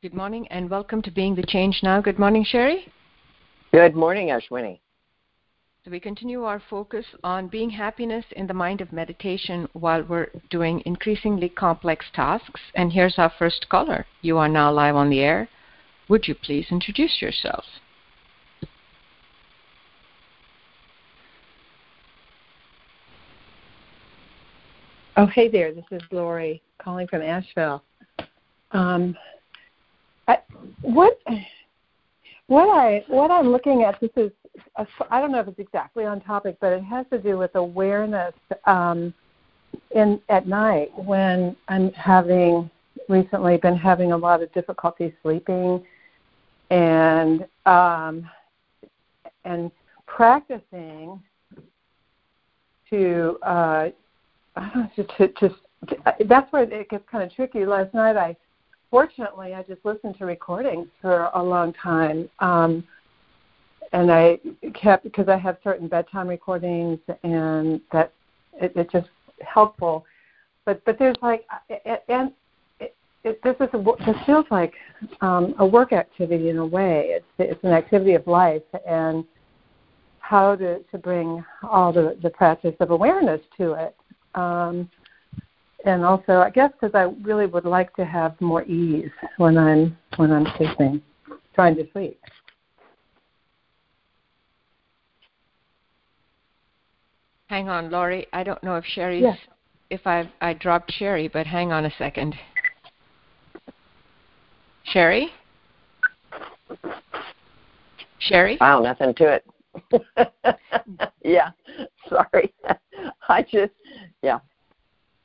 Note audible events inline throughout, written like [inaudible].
Good morning and welcome to Being the Change Now. Good morning, Sherry. Good morning, Ashwini. So we continue our focus on being happiness in the mind of meditation while we're doing increasingly complex tasks. And here's our first caller. You are now live on the air. Would you please introduce yourself? Oh, hey there. This is Lori calling from Asheville. Um, I, what what I what I'm looking at this is I don't know if it's exactly on topic, but it has to do with awareness um, in at night when I'm having recently been having a lot of difficulty sleeping and um, and practicing to uh, I don't know, to, to, to that's where it gets kind of tricky. Last night I fortunately, I just listened to recordings for a long time. Um, and I kept because I have certain bedtime recordings, and that it, it's just helpful. But but there's like and it, it, this is a, this feels like um, a work activity in a way. It's it's an activity of life, and how to to bring all the the practice of awareness to it. Um, and also I guess because I really would like to have more ease when I'm when I'm sleeping, trying to sleep. Hang on, Laurie. I don't know if Sherry's yes. if I I dropped Sherry, but hang on a second. Sherry? Sherry? Wow, nothing to it. [laughs] yeah, sorry. [laughs] I just yeah,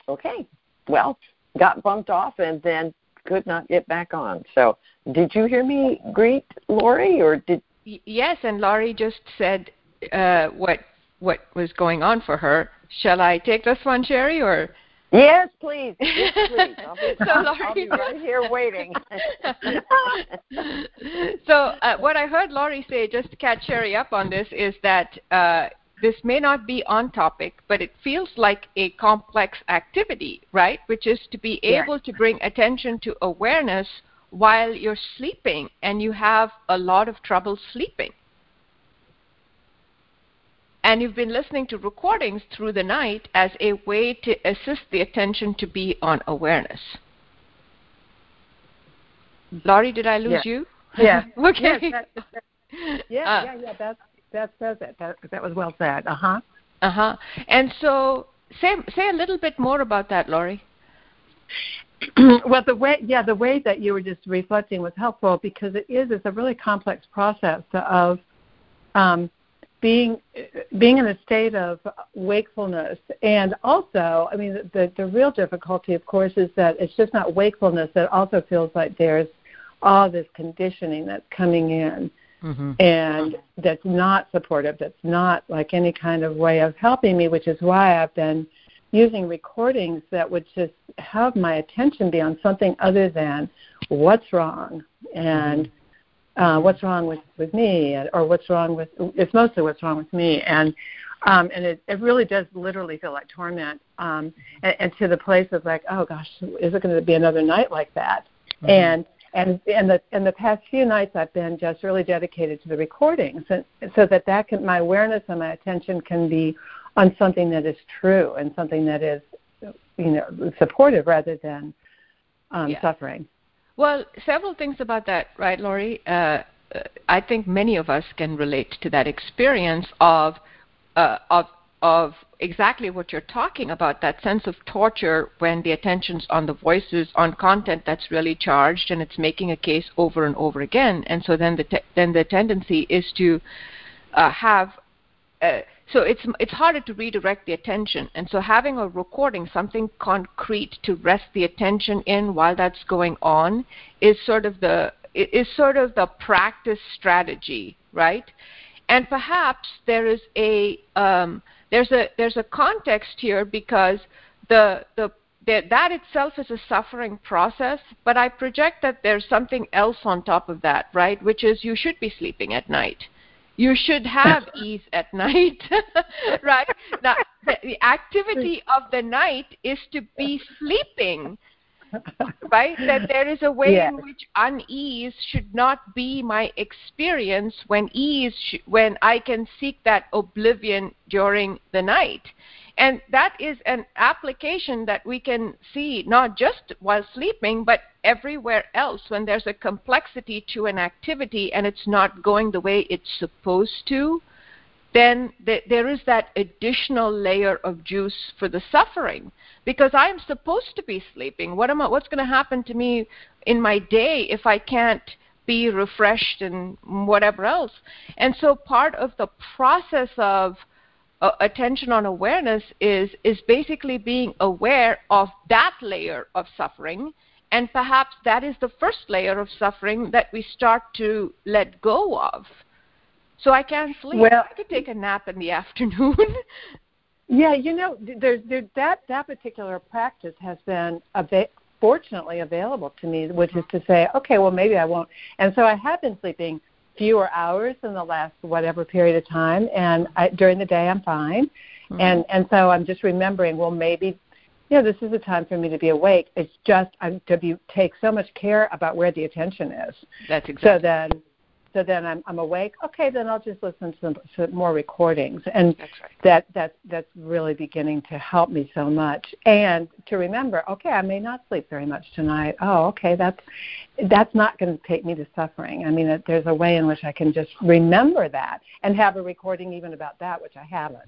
okay, well, got bumped off and then could not get back on. So, did you hear me greet Lori, or did? Yes, and Laurie just said uh, what what was going on for her. Shall I take this one, Sherry, or? Yes, please. [laughs] Yes, please. I'll be, so, Laurie, I'll be right here waiting. [laughs] so, uh, what I heard Laurie say, just to catch Sherry up on this, is that uh, this may not be on topic, but it feels like a complex activity, right? Which is to be able to bring attention to awareness while you're sleeping and you have a lot of trouble sleeping. And you've been listening to recordings through the night as a way to assist the attention to be on awareness. Laurie, did I lose yes. you? Yeah. [laughs] okay. Yes, yeah, uh, yeah, yeah. That's that says it. That that was well said. Uh huh. Uh huh. And so, say say a little bit more about that, Laurie. [clears throat] well, the way yeah, the way that you were just reflecting was helpful because it is it's a really complex process of um, being being in a state of wakefulness, and also, I mean, the the real difficulty, of course, is that it's just not wakefulness. It also feels like there's all this conditioning that's coming in mm-hmm. and that's not supportive, that's not like any kind of way of helping me, which is why I've been using recordings that would just have my attention be on something other than what's wrong and uh, what's wrong with, with me or what's wrong with it's mostly what's wrong with me and um, and it, it really does literally feel like torment um, and, and to the place of like oh gosh is it going to be another night like that mm-hmm. and and in the in the past few nights I've been just really dedicated to the recordings and so that that can my awareness and my attention can be on something that is true and something that is you know supportive rather than um, yeah. suffering. Well, several things about that, right, Laurie? Uh, I think many of us can relate to that experience of uh, of of exactly what you're talking about that sense of torture when the attention's on the voices on content that's really charged and it's making a case over and over again. And so then the te- then the tendency is to uh, have uh, so it's it's harder to redirect the attention. And so having a recording something concrete to rest the attention in while that's going on is sort of the is sort of the practice strategy right? And perhaps there is a um, there's a there's a context here because the the that itself is a suffering process, but I project that there's something else on top of that, right? Which is you should be sleeping at night. You should have [laughs] ease at night, [laughs] right? Now, the, the activity of the night is to be [laughs] sleeping. Right? That there is a way Yes. in which unease should not be my experience when ease, sh- when I can seek that oblivion during the night. And that is an application that we can see not just while sleeping, but everywhere else when there's a complexity to an activity and it's not going the way it's supposed to then th- there is that additional layer of juice for the suffering because I'm supposed to be sleeping. What am I, what's going to happen to me in my day if I can't be refreshed and whatever else? And so part of the process of uh, attention on awareness is is basically being aware of that layer of suffering and perhaps that is the first layer of suffering that we start to let go of so I can't sleep. Well- I could take a nap in the [laughs] afternoon. Yeah, you know, there's there, that that particular practice has been ava- fortunately available to me, which is to say, okay, well maybe I won't. And so I have been sleeping fewer hours in the last whatever period of time, and I, during the day I'm fine. Mm-hmm. And and so I'm just remembering, well maybe, you know, this is the time for me to be awake. It's just I'm to be take so much care about where the attention is. That's exactly. So then, so then I'm I'm awake. Okay, then I'll just listen to, some, to more recordings, and That's right. that that that's really beginning to help me so much. And to remember, okay, I may not sleep very much tonight. Oh, okay, that's that's not going to take me to suffering. I mean, it- there's a way in which I can just remember that and have a recording even about that, which I haven't.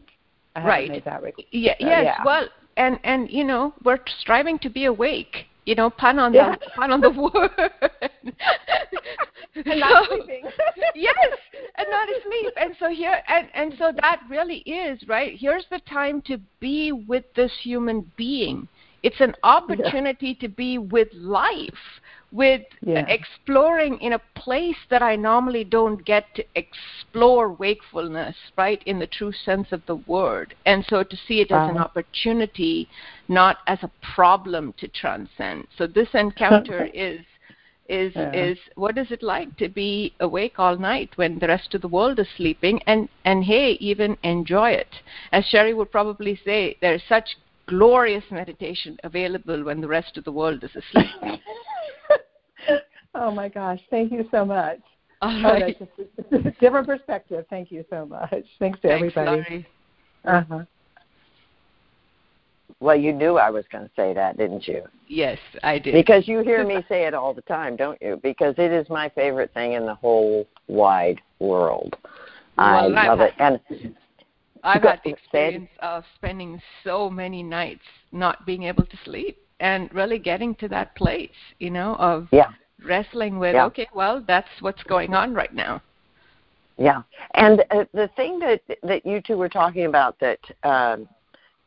I haven't Right. made that recording. Yeah, So, yes. yeah. Well, and and you know, we're striving to be awake. You know, pun on Yeah. the [laughs] pun on the word. [laughs] And not So- sleeping. [laughs] yes, and not asleep. And so here, and and so that really is right. Here's the time to be with this human being. It's an opportunity to be with life, with Yeah. exploring in a place that I normally don't get to explore wakefulness, right, in the true sense of the word. And so to see it as an opportunity, not as a problem to transcend. So this encounter [laughs] is is Yeah. is what is it like to be awake all night when the rest of the world is sleeping and and hey even enjoy it as sherry would probably say there is such glorious meditation available when the rest of the world is asleep [laughs] [laughs] oh my gosh! Thank you so much. all Oh, that's just a different perspective. Thank you so much. Thanks to Thanks, everybody. Laurie. Uh-huh. Well, you knew I was going to say that, didn't you? yes i did Because you hear me say it all the time, don't you? Because it is my favorite thing in the whole wide world. I Well, I- love it. And i've Go- had the say it. experience of spending so many nights not being able to sleep and really getting to that place you know of yeah, wrestling with Yeah. okay well that's what's going on right now yeah. And uh, the thing that that you two were talking about that um,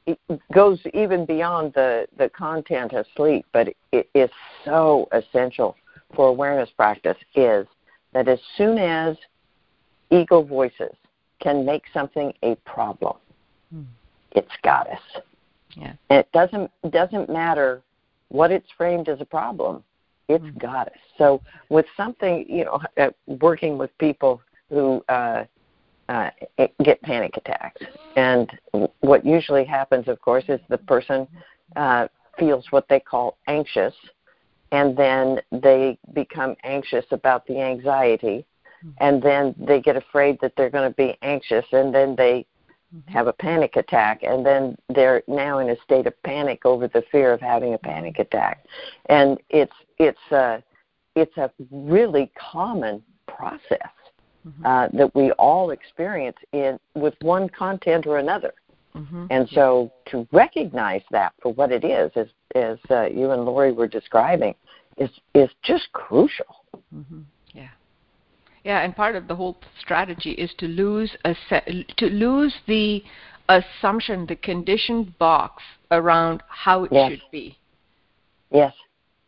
it goes even beyond the the content of sleep, but it is so essential for awareness practice is that as soon as ego voices can make something a problem, Hmm. got goddess. Yeah. It doesn't doesn't matter what it's framed as a problem. It's Hmm. us. So with something, you know, uh, working with people who uh, uh, get panic attacks, and what usually happens, of course, is the person uh, feels what they call anxious, and then they become anxious about the anxiety, and then they get afraid that they're going to be anxious, and then they have a panic attack, and then they're now in a state of panic over the fear of having a panic attack, and it's it's a it's a really common process uh, that we all experience in with one content or another. hmm And so to recognize that for what it is, as as uh, you and Lori were describing, is is just crucial. hmm Yeah, and part of the whole strategy is to lose a se- to lose the assumption, the conditioned box around how it Yes. should be. Yes,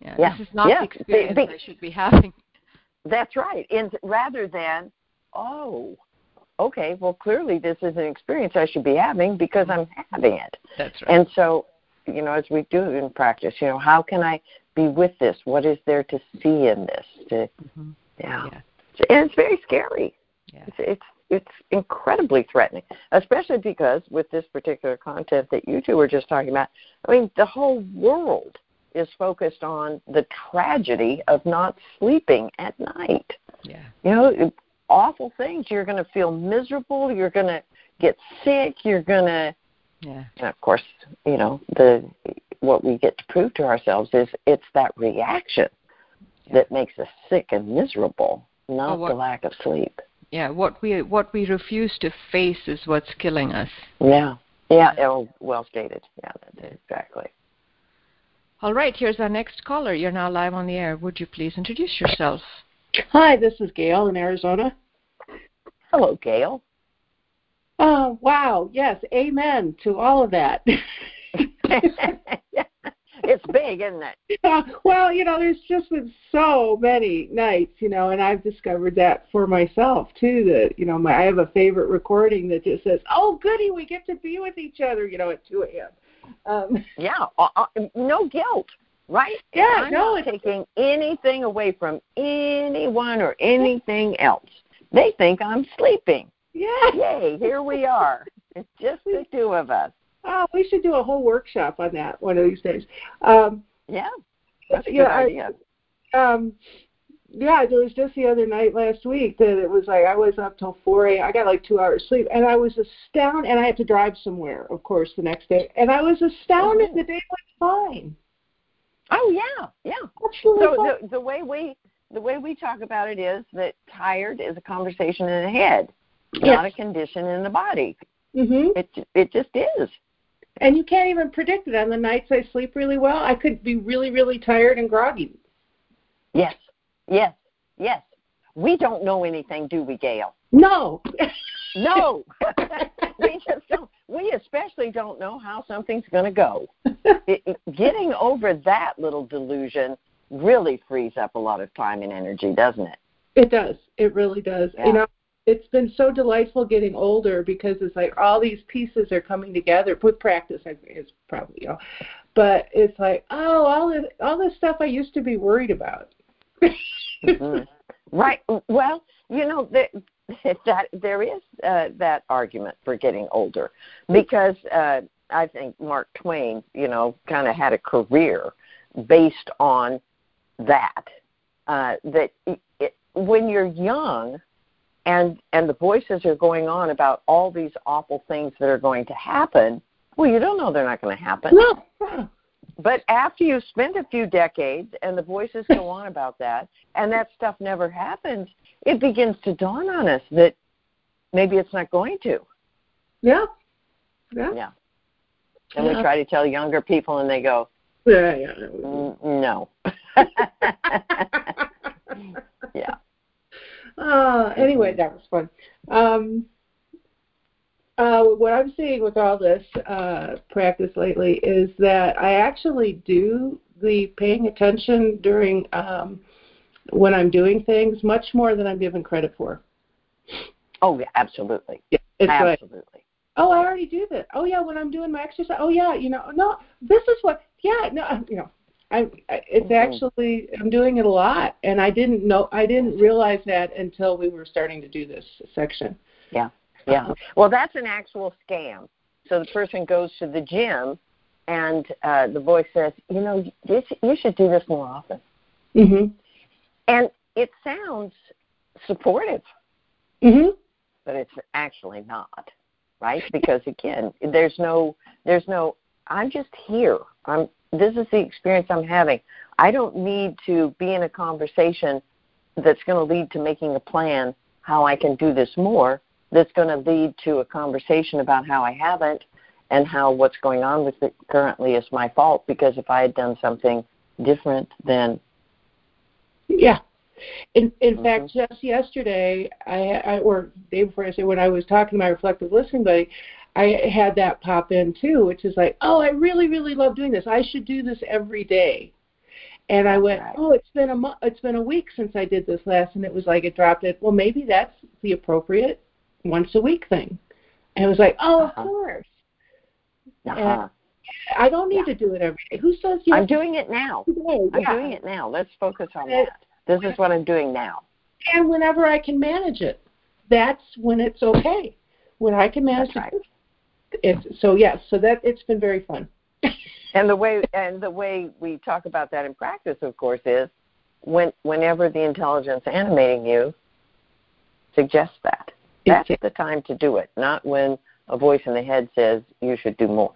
Yeah, Yeah. this is not Yeah. the experience be- I should be having. that's right. And rather than, oh, okay, well clearly this is an experience I should be having because I'm having it. That's right. And so, you know, as we do in practice, you know, how can I be with this? What is there to see in this? To, Mhm. yeah. Yeah. And it's very scary. Yeah. It's, it's it's incredibly threatening, especially because with this particular content that you two were just talking about, I mean, the whole world is focused on the tragedy of not sleeping at night. Yeah. You know, awful things. You're going to feel miserable. You're going to get sick. You're going to, Yeah. and of course, you know, the what we get to prove to ourselves is it's that reaction that makes us sick and miserable, not what- the lack of sleep. Yeah. What we what we refuse to face is what's killing us. Yeah. Yeah. Oh, well stated. Yeah, exactly. All right. Here's our next caller. You're now live on the air. Would you please introduce yourself? Hi, this is Gail in Arizona. Hello, Gail. Oh, wow. Yes, amen to all of that. [laughs] [laughs] it's big, isn't it? [laughs] Uh, well, you know, there's just been so many nights, you know, and I've discovered that for myself too. That you know, my I have a favorite recording that just says, "Oh, goody, we get to be with each other," you know, at 2 a.m. Um, [laughs] Yeah. Uh, uh, no guilt, right? Yeah, I'm no, not taking anything away from anyone or anything else. They think I'm sleeping. yeah. Yay! Here we are. It's just the two of us. Oh, we should do a whole workshop on that one of these days. Um, Yeah. That's a Yeah, good I- um yeah there was just the other night last week that it was like i was up till four a i got like two hours sleep and i was astounded and i had to drive somewhere of course the next day and i was astounded Mhm. the day went fine Oh yeah, yeah. absolutely So fine. the the way we the way we talk about it is that tired is a conversation in the head, not a condition in the body. mhm It it just is. And you can't even predict it on the nights i sleep really well i could be really really tired and groggy Yes, yes, yes. We don't know anything, do we, Gail? no [laughs] No, [laughs] we just don't. We especially don't know how something's going to go. It, [laughs] it, getting over that little delusion really frees up a lot of time and energy, doesn't it? It does. It really does. Yeah. You know, it's been so delightful getting older because it's like all these pieces are coming together with practice. I It's probably you know, but it's like oh, all this all this stuff I used to be worried about. Mhm. Right. Well, you know that [laughs] that there is uh, that argument for getting older because uh, I think Mark Twain, you know, kind of had a career based on that. Uh, that it, it, when you're young, and and the voices are going on about all these awful things that are going to happen. Well, you don't know they're not going to happen. No. But after you spend a few decades and the voices go on about that, and that stuff never happens, it begins to dawn on us that maybe it's not going to. Yeah. Yeah. Yeah. And we try to tell younger people, and they go, Yeah. yeah. "Mm, "No." [laughs] [laughs] yeah. Uh, anyway, that was fun. Um, uh, what I'm seeing with all this uh, practice lately is that I actually do the paying attention during um, when I'm doing things much more than I'm given credit for. Oh, yeah, absolutely. It's like, absolutely. oh, I already do that. Oh, yeah, when I'm doing my exercise. Oh, yeah, you know, no, this is what. Yeah, no, you know, I, I it's Mhm. actually I'm doing it a lot, and I didn't know I didn't realize that until we were starting to do this section. Yeah. yeah. Well, that's an actual scam. So the person goes to the gym, and uh, the voice says, "You know, you should, you should do this more often." Mhm. And it sounds supportive, Mhm. but it's actually not, right? Because again, there's no, there's no. I'm just here. I'm. This is the experience I'm having. I don't need to be in a conversation that's going to lead to making a plan how I can do this more. That's going to lead to a conversation about how I haven't and how what's going on with it currently is my fault. Because if I had done something different, then Yeah. In in Mhm. fact, just yesterday, I, I or day before I yesterday, when I was talking to my reflective listening buddy, I had that pop in too, which is like, oh, I really, really love doing this. I should do this every day. And I went, Right. oh, it's been a mo- it's been a week since I did this last, and it was like it dropped it. Well, maybe that's the appropriate once a week thing. And it was like, oh, Uh-huh. of course. uh-huh. I don't need to do it every day. Who says you I'm doing it now. I'm Yeah. doing it now. Let's focus on that. This is what I'm doing now. and whenever I can manage it, that's when it's okay. When I can manage That's right. It, it's so yes. So that it's been very fun. [laughs] and the way and the way we talk about that in practice, of course, is when whenever the intelligence animating you suggests that. That's the time to do it, not when a voice in the head says you should do more.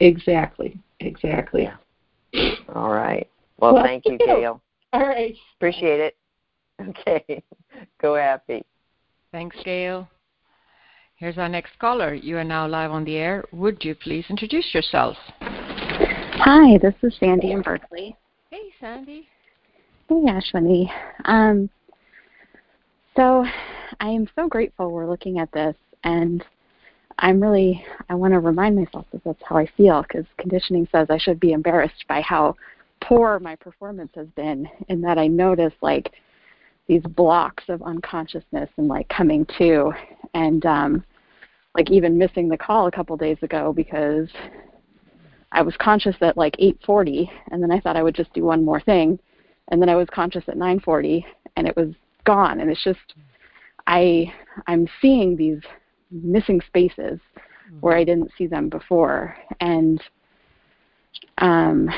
Exactly. Exactly. Yeah. All right. Well, well thank you, Gail. All right. Appreciate it. [laughs] Okay. Go happy. Thanks, Gail. Here's our next caller. You are now live on the air. Would you please introduce yourself? Hi, this is Sandy in Berkeley. Hey, Sandy. Hey, Ashwini. Um, so I am so grateful we're looking at this, and I'm really, I want to remind myself that that's how I feel because conditioning says I should be embarrassed by how poor my performance has been, in that I notice like these blocks of unconsciousness and like coming to, and um, like even missing the call a couple days ago because I was conscious at like 8:40, and then I thought I would just do one more thing, and then I was conscious at 9:40, and it was gone. And it's just I I'm seeing these missing spaces where I didn't see them before, and um,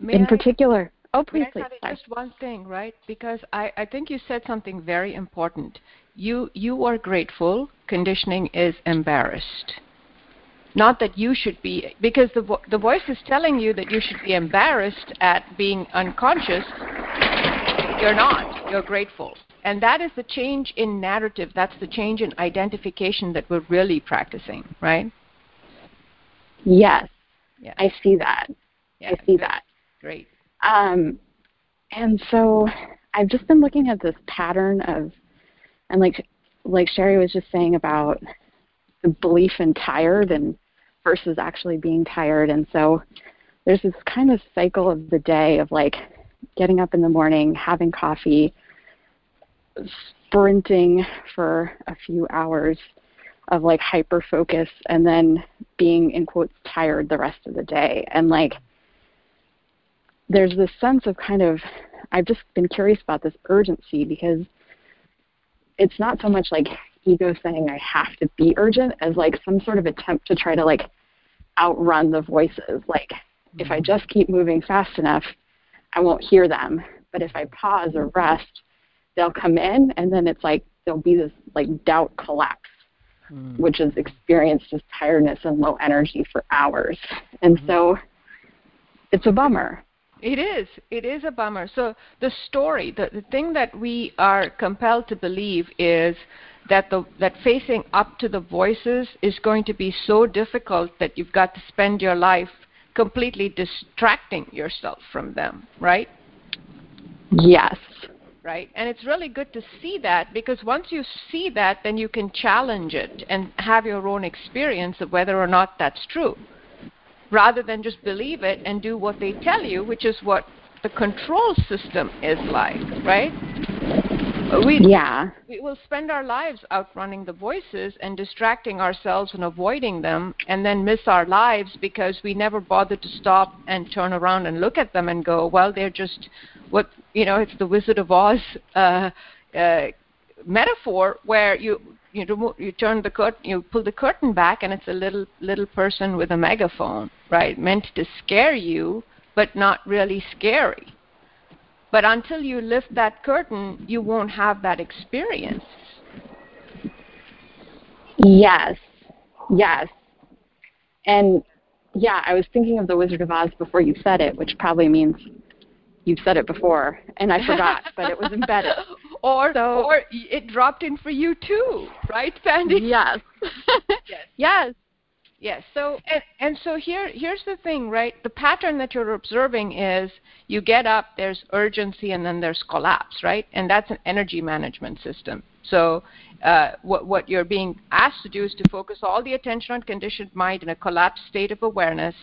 May in I, particular. Oh, please, please. Just one thing, right? Because I, I think you said something very important. You you are grateful. Conditioning is embarrassed. Not that you should be, because the, vo- the voice is telling you that you should be embarrassed at being unconscious. You're not. You're grateful. And that is the change in narrative. That's the change in identification that we're really practicing, right? Yes. yes. I see that. Yeah, I see good. that. Great. Um, and so I've just been looking at this pattern of, and like like Sherry was just saying about the belief in tired and versus actually being tired. And so there's this kind of cycle of the day of like getting up in the morning, having coffee, sprinting for a few hours of like hyper focus and then being in quotes tired the rest of the day and like there's this sense of kind of I've just been curious about this urgency because it's not so much like ego saying I have to be urgent as like some sort of attempt to try to like outrun the voices. Like mm-hmm. if I mm-hmm. just keep moving fast enough, I won't hear them. But if I pause or rest, they'll come in and then it's like there'll be this like doubt collapse, mm-hmm. which is experienced as tiredness and low energy for hours. And mm-hmm. so it's a bummer. It is. It is a bummer. So the story, the, the thing that we are compelled to believe is that the that facing up to the voices is going to be so difficult that you've got to spend your life completely distracting yourself from them, right? Yes. Right? And it's really good to see that because once you see that, then you can challenge it and have your own experience of whether or not that's true. Rather than just believe it and do what they tell you, which is what the control system is like, right? We, yeah. We will spend our lives outrunning the voices and distracting ourselves and avoiding them, and then miss our lives because we never bothered to stop and turn around and look at them and go, well, they're just what, you know, it's the Wizard of Oz uh, uh, metaphor where you you remove, you turn the curtain, you pull the curtain back, and it's a little little person with a megaphone, right, meant to scare you, but not really scary. But until you lift that curtain, you won't have that experience. Yes, yes. And yeah, I was thinking of the Wizard of Oz before you said it, which probably means you've said it before, and I forgot, but it was embedded. [laughs] or so, or it dropped in for you too, right, Sandy? Yes. [laughs] yes. yes. Yes. So and, and so here here's the thing, right? The pattern that you're observing is you get up, there's urgency, and then there's collapse, right? And that's an energy management system. So uh, what what you're being asked to do is to focus all the attention on conditioned mind in a collapsed state of awareness,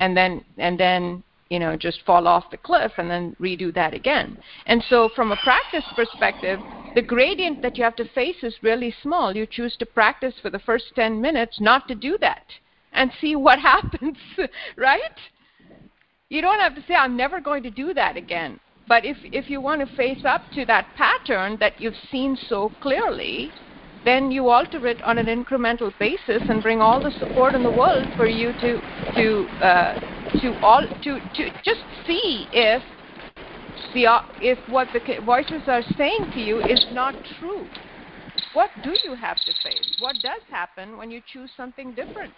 and then and then you know just fall off the cliff and then redo that again. And so from a practice perspective, the gradient that you have to face is really small. You choose to practice for the first 10 minutes not to do that and see what [laughs] happens, right? You don't have to say, I'm never going to do that again. But if, if you want to face up to that pattern that you've seen so clearly, then you alter it on an incremental basis and bring all the support in the world for you to, to uh, to all to to just see if the if what the voices are saying to you is not true. What do you have to face? What does happen when you choose something different?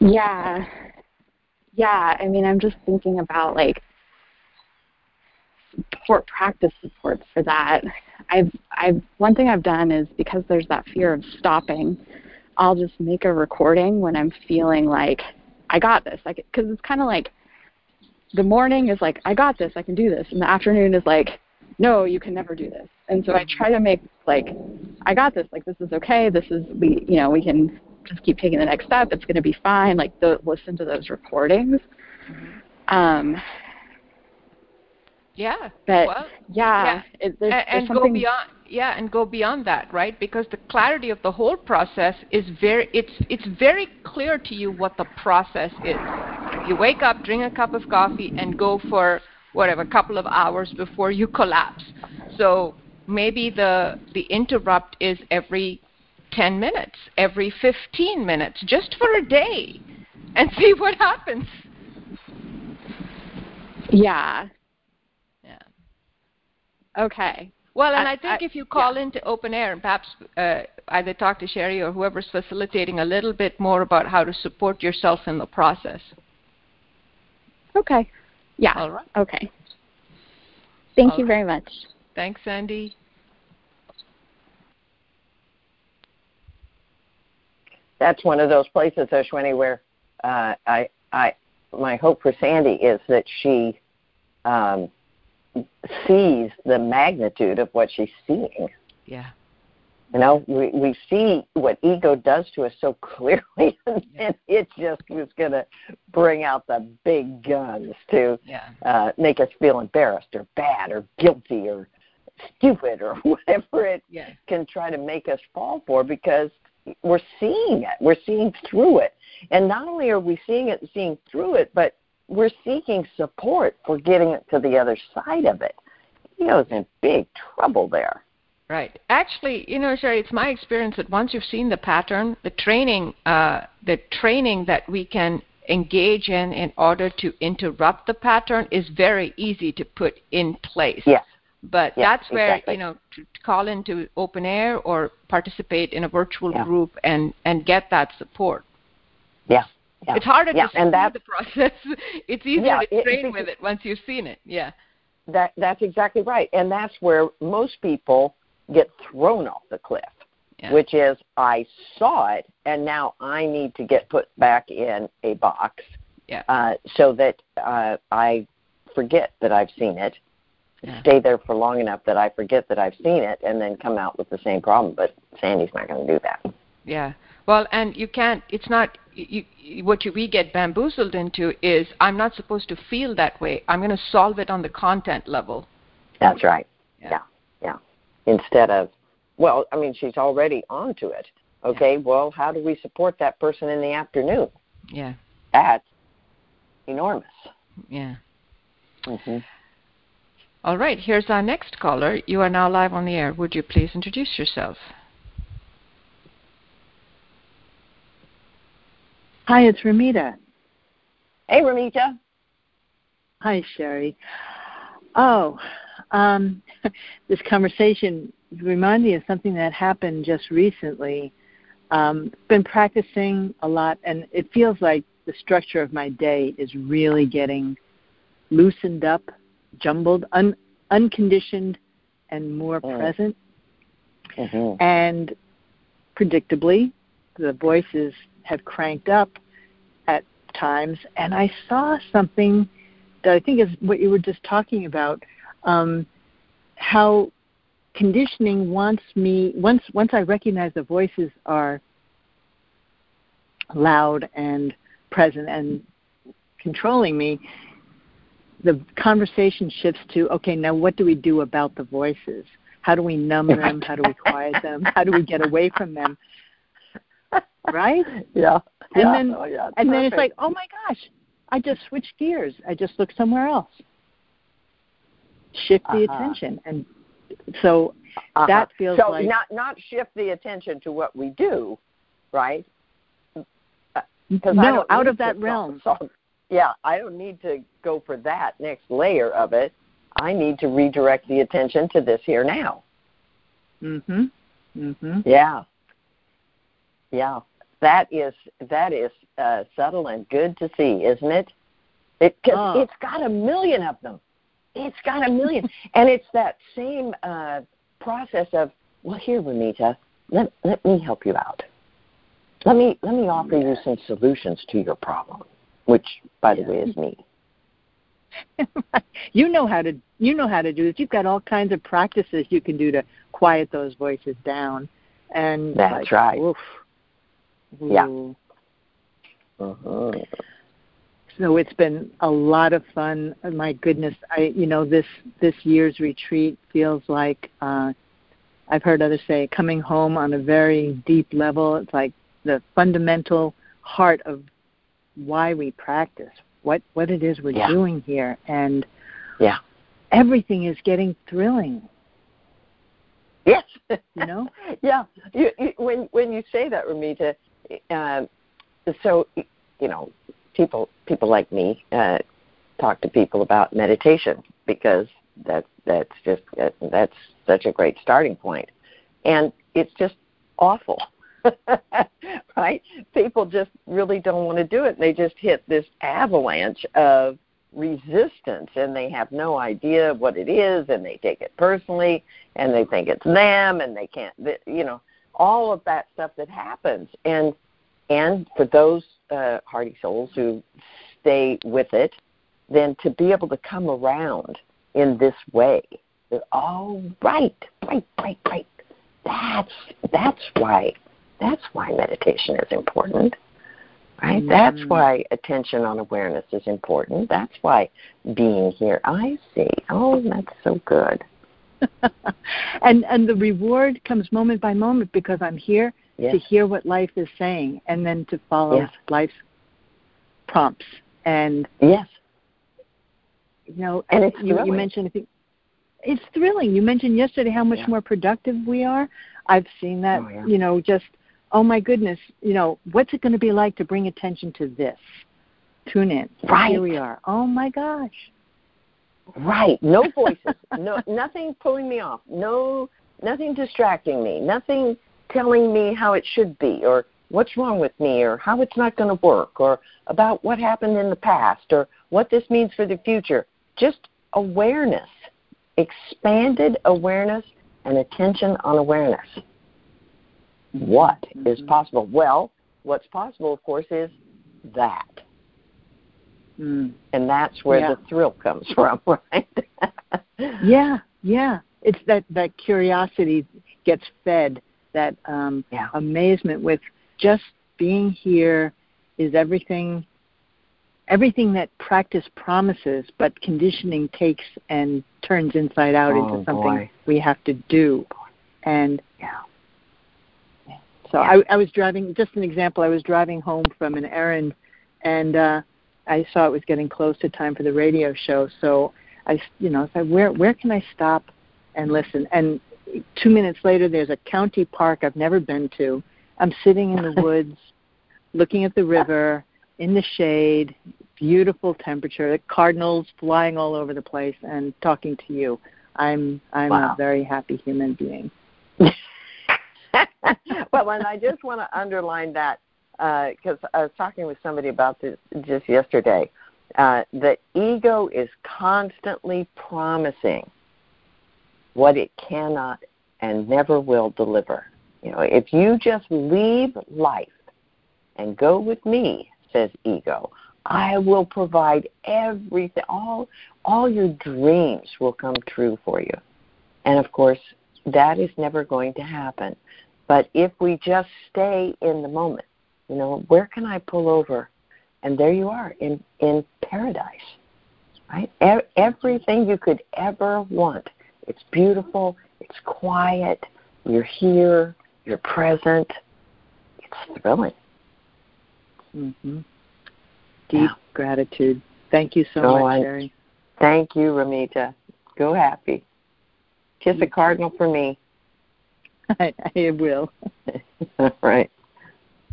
Yeah. Yeah, I mean, I'm just thinking about like support practice supports for that. I've I've one thing I've done is because there's that fear of stopping, I'll just make a recording when I'm feeling like I got this. Like cuz it's kind of like the morning is like I got this, I can do this, and the afternoon is like no, you can never do this. And so I try to make like I got this, like this is okay, this is we you know, we can just keep taking the next step. It's going to be fine. Like the, listen to those recordings. Mm-hmm. Um, yeah. But well, yeah, yeah. It, there's, and, and go beyond. Yeah, and go beyond that, right? Because the clarity of the whole process is very. It's it's very clear to you what the process is. You wake up, drink a cup of coffee, and go for whatever, a couple of hours before you collapse. So maybe the the interrupt is every 10 minutes, every 15 minutes, just for a day, and [laughs] see what happens. Yeah. Okay. Well, and I, I think I, if you call yeah. into open air and perhaps uh, either talk to Sherry or whoever's facilitating a little bit more about how to support yourself in the process. Okay. Yeah. All right. Okay. Thank All you right. very much. Thanks, Sandy. that's one of those places, Ashwini, where uh, I, I, my hope for Sandy is that she um, sees the magnitude of what she's seeing. Yeah. You know, we, we see what ego does to us so clearly, [laughs] and, Yeah. it just is going to bring out the big guns to Yeah. uh, make us feel embarrassed or bad or guilty or stupid or [laughs] whatever it Yeah. can try to make us fall for because we're seeing it. We're seeing through it. And not only are we seeing it and seeing through it, but we're seeking support for getting it to the other side of it. Ego's in big trouble there. Right. Actually, you know, Sherry, it's my experience that once you've seen the pattern, the training, uh, the training that we can engage in in order to interrupt the pattern is very easy to put in place. Yeah. But Yeah, that's where exactly. you know to to call into open air or participate in a virtual Yeah. group and and get that support. Yeah. Yeah. It's harder yeah. to see the process. [laughs] it's easier Yeah, to train it- with it once you've seen it. Yeah. that that's exactly right. And that's where most people get thrown off the cliff. Yeah. Which is I saw it and now I need to get put back in a box Yeah. uh, so that uh, I forget that I've seen it Yeah. stay there for long enough that I forget that I've seen it and then come out with the same problem. But Sandy's not going to do that. Yeah. Well, and you can't. It's not. You, what you, we get bamboozled into is I'm not supposed to feel that way. I'm going to solve it on the content level. That's right. Yeah. Yeah. yeah. Instead of, well, I mean, she's already onto it. Okay, well, how do we support that person in the afternoon? Yeah. That's enormous. Yeah. hmm All right. Here's our next caller. You are now live on the air. Would you please introduce yourself? Hi, it's Ramita. Hey, Ramita. Hi, Sherry. Oh, um, [laughs] this conversation reminded me of something that happened just recently. Um, been practicing a lot, and it feels like the structure of my day is really getting loosened up, jumbled, un- unconditioned, and more Mm. present. hmm And predictably, the voices have cranked up at times. And I saw something that I think is what you were just talking about um, how conditioning wants me, once, once I recognize the voices are loud and present and controlling me, the conversation shifts to okay, now what do we do about the voices? How do we numb them? How do we quiet them? How do we get away from them? Right? Yeah. And yeah. then- oh, yeah, And then it's like, oh my gosh, I just switched gears. I just looked somewhere else. Shift the Uh-huh. attention, and so Uh-huh. that feels so like- not not shift the attention to what we do, right? Uh, no, out of that realm. [laughs] Solve, yeah, I don't need to go for that next layer of it. I need to redirect the attention to this here now. Mhm. Mhm. Yeah. Yeah. That is that is uh, subtle and good to see, isn't it? It cause Oh. it's got a million of them. It's got a million, and it's that same uh, process of well, here, Ramita, let let me help you out. Let me let me offer you some solutions to your problem, which, by the way, is me. [laughs] you know how to you know how to do this. You've got all kinds of practices you can do to quiet those voices down. And That's like, right. Oof. Yeah. Uh-huh. So it's been a lot of fun. My goodness, I you know this this year's retreat feels like uh, I've heard others say coming home on a very deep level. It's like the fundamental heart of why we practice, what what it is we're Yeah. doing here, and Yeah. everything is getting thrilling. Yes. You know? [laughs] yeah. You, you, when when you say that, Ramita, um, so you know, people people like me uh, talk to people about meditation because that's that's just uh, that's such a great starting point, and it's just awful. [laughs] right? People just really don't want to do it. And They just hit this avalanche of resistance and they have no idea what it is and they take it personally and they think it's them and they can't you know all of that stuff that happens. And and for those uh, hardy souls who stay with it then to be able to come around in this way that oh right right right right. That's that's why that's why meditation is important right? Mhm. that's why attention on awareness is important. That's why being here. I see. Oh that's so good [laughs] and and the reward comes moment by moment because I'm here yes to hear what life is saying and then to follow Yes. life's prompts. And yes you know, And it's you, you mentioned I think it's thrilling. You mentioned yesterday how much Yeah. more productive we are. I've seen that. Oh, yeah. You know, just oh my goodness. You know, what's it going to be like to bring attention to this? Tune in. Right. Here we are. Oh my gosh. Right. No voices. no nothing pulling me off. No nothing distracting me. Nothing telling me how it should be or what's wrong with me or how it's not going to work or about what happened in the past or what this means for the future. Just awareness. Expanded awareness and attention on awareness. What is Mhm. possible? Well, what's possible of course is that. Mm. And that's where Yeah. the thrill comes from, [laughs] right? Yeah, yeah. It's that that curiosity gets fed, that um, Yeah. amazement with just being here is everything. Everything that practice promises, but conditioning takes and turns inside out Oh, into something boy. we have to do. And Yeah. so Yeah. I, I was driving. Just an example. I was driving home from an errand, and uh, I saw it was getting close to time for the radio show. So I, you know, I said, where where can I stop and listen? And two minutes later, there's a county park I've never been to. I'm sitting in the [laughs] woods, looking at the river in the shade, beautiful temperature, the cardinals flying all over the place, and talking to you. I'm I'm Wow. a very happy human being. [laughs] well, and I just want to underline that because I was talking with somebody about this just yesterday. Uh, the ego is constantly promising what it cannot and never will deliver. You know, if you just leave life and go with me, says ego, I will provide everything. All all your dreams will come true for you. And of course, that is never going to happen. But if we just stay in the moment, you know, where can I pull over? And there you are in in paradise, right? E- everything you could ever want. It's beautiful. It's quiet. You're here. You're present. It's thrilling. hmm Deep Yeah. gratitude. Thank you so Oh, much, Sherry. Thank you, Ramita. Go happy. Kiss a cardinal for me. [laughs] I, I will. [laughs] All right.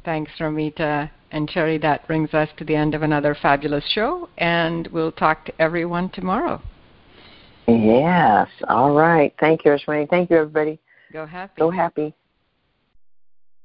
Thanks, Ramita. And Sherry, that brings us to the end of another fabulous show, and we'll talk to everyone tomorrow. Yes. All right. Thank you, Ashwini. Thank you, everybody. Go happy. Go happy.